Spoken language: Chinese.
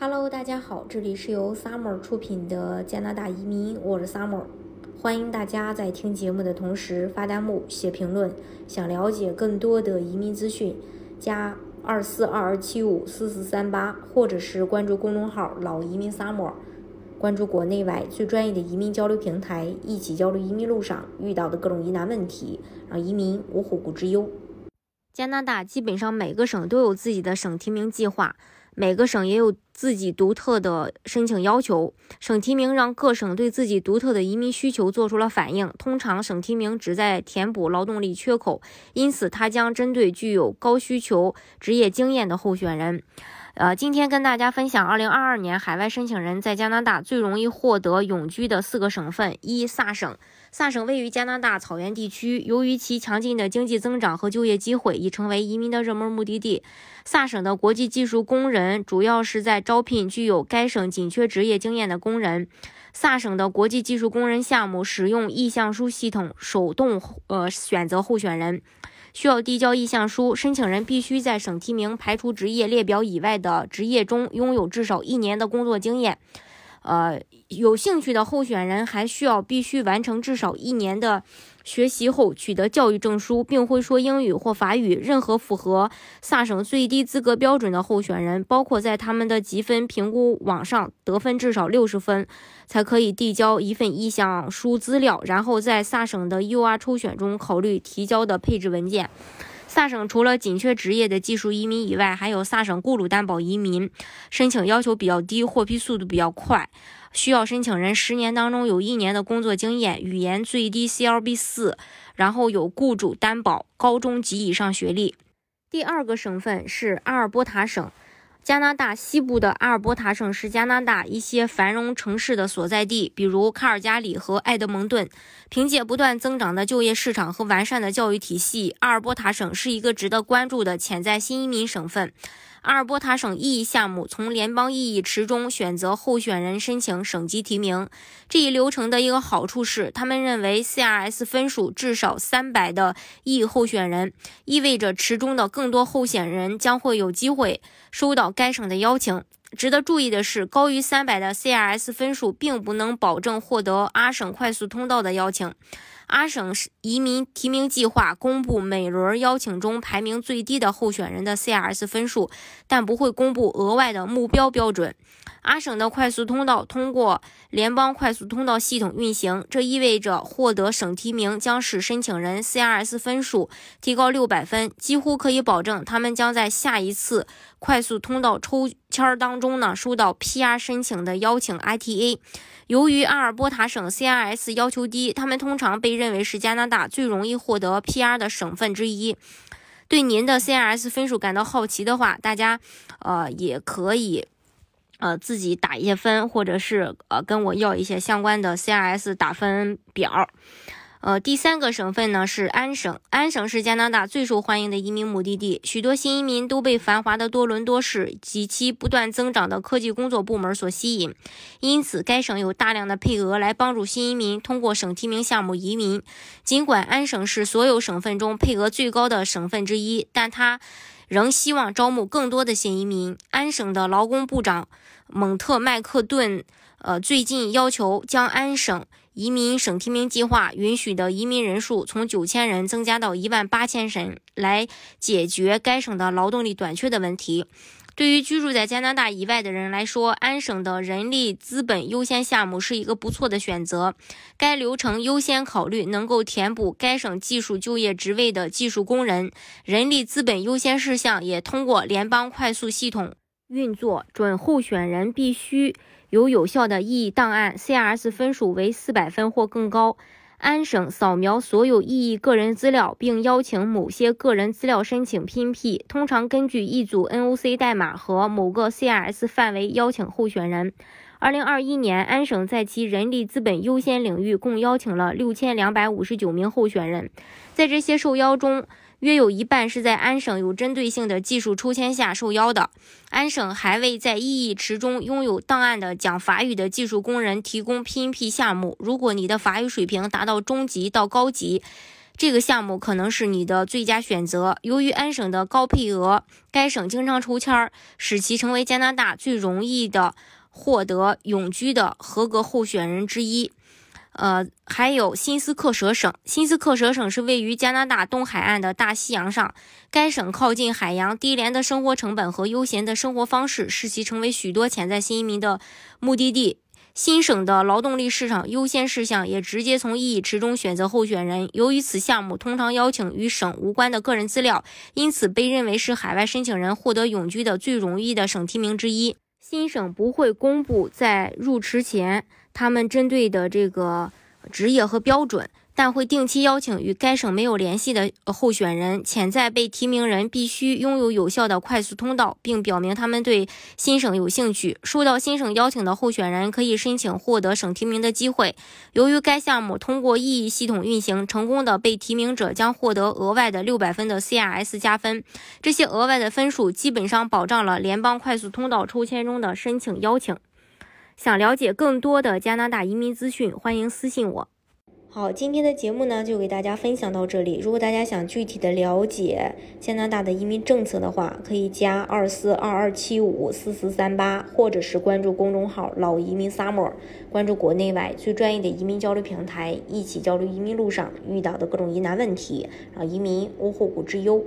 Hello，大家好，这里是由 Summer 出品的加拿大移民，我是 Summer。欢迎大家在听节目的同时发弹幕、写评论。想了解更多的移民资讯，加二四二二七五四四三八，或者是关注公众号“老移民 Summer”，关注国内外最专业的移民交流平台，一起交流移民路上遇到的各种疑难问题，让移民无后顾之忧。加拿大基本上每个省都有自己的省提名计划。每个省也有自己独特的申请要求，省提名让各省对自己独特的移民需求做出了反应。通常，省提名旨在填补劳动力缺口，因此它将针对具有高需求职业经验的候选人。呃，今天跟大家分享，二零二二年海外申请人在加拿大最容易获得永居的四个省份：一、萨省。萨省位于加拿大草原地区，由于其强劲的经济增长和就业机会，已成为移民的热门目的地。萨省的国际技术工人主要是在招聘具有该省紧缺职业经验的工人。萨省的国际技术工人项目使用意向书系统手动呃选择候选人，需要递交意向书。申请人必须在省提名排除职业列表以外的职业中拥有至少一年的工作经验。呃，有兴趣的候选人还需要必须完成至少一年的学习后取得教育证书，并会说英语或法语。任何符合萨省最低资格标准的候选人，包括在他们的积分评估网上得分至少六十分，才可以递交一份意向书资料，然后在萨省的 UR 抽选中考虑提交的配置文件。萨省除了紧缺职业的技术移民以外，还有萨省雇主担保移民，申请要求比较低，获批速度比较快。需要申请人十年当中有一年的工作经验，语言最低 CLB 四，然后有雇主担保，高中及以上学历。第二个省份是阿尔伯塔省。加拿大西部的阿尔伯塔省是加拿大一些繁荣城市的所在地，比如卡尔加里和埃德蒙顿。凭借不断增长的就业市场和完善的教育体系，阿尔伯塔省是一个值得关注的潜在新移民省份。阿尔伯塔省意义项目从联邦意义池中选择候选人申请省级提名。这一流程的一个好处是，他们认为 CRS 分数至少三百的意候选人，意味着池中的更多候选人将会有机会收到该省的邀请。值得注意的是，高于三百的 CRS 分数并不能保证获得阿省快速通道的邀请。阿省移民提名计划公布每轮邀请中排名最低的候选人的 CRS 分数，但不会公布额外的目标标准。阿省的快速通道通过联邦快速通道系统运行，这意味着获得省提名将使申请人 CRS 分数提高六百分，几乎可以保证他们将在下一次快速通道抽签当中呢收到 PR 申请的邀请 ITA。由于阿尔伯塔省 CRS 要求低，他们通常被认为是加拿大最容易获得 PR 的省份之一。对您的 CRS 分数感到好奇的话，大家呃也可以。呃，自己打一些分，或者是呃跟我要一些相关的 CRS 打分表。呃，第三个省份呢是安省，安省是加拿大最受欢迎的移民目的地，许多新移民都被繁华的多伦多市及其不断增长的科技工作部门所吸引，因此该省有大量的配额来帮助新移民通过省提名项目移民。尽管安省是所有省份中配额最高的省份之一，但它仍希望招募更多的新移民。安省的劳工部长。蒙特麦克顿，呃，最近要求将安省移民省提名计划允许的移民人数从九千人增加到一万八千人，来解决该省的劳动力短缺的问题。对于居住在加拿大以外的人来说，安省的人力资本优先项目是一个不错的选择。该流程优先考虑能够填补该省技术就业职位的技术工人。人力资本优先事项也通过联邦快速系统。运作准候选人必须有有效的异议档案，CRS 分数为四百分或更高。安省扫描所有异议个人资料，并邀请某些个人资料申请拼 P，通常根据一组 NOC 代码和某个 CRS 范围邀请候选人。二零二一年，安省在其人力资本优先领域共邀请了六千两百五十九名候选人，在这些受邀中。约有一半是在安省有针对性的技术抽签下受邀的。安省还为在异议池中拥有档案的讲法语的技术工人提供 PNP 项目。如果你的法语水平达到中级到高级，这个项目可能是你的最佳选择。由于安省的高配额，该省经常抽签儿，使其成为加拿大最容易的获得永居的合格候选人之一。呃，还有新斯克舍省。新斯克舍省是位于加拿大东海岸的大西洋上。该省靠近海洋，低廉的生活成本和悠闲的生活方式使其成为许多潜在新移民的目的地。新省的劳动力市场优先事项也直接从异议池中选择候选人。由于此项目通常邀请与省无关的个人资料，因此被认为是海外申请人获得永居的最容易的省提名之一。新省不会公布在入职前。他们针对的这个职业和标准，但会定期邀请与该省没有联系的候选人。潜在被提名人必须拥有有效的快速通道，并表明他们对新省有兴趣。受到新省邀请的候选人可以申请获得省提名的机会。由于该项目通过异议系统运行，成功的被提名者将获得额外的六百分的 CRS 加分。这些额外的分数基本上保障了联邦快速通道抽签中的申请邀请。想了解更多的加拿大移民资讯，欢迎私信我。好，今天的节目呢就给大家分享到这里。如果大家想具体的了解加拿大的移民政策的话，可以加二四二二七五四四三八，或者是关注公众号“老移民 summer”，关注国内外最专业的移民交流平台，一起交流移民路上遇到的各种疑难问题，让移民无后顾之忧。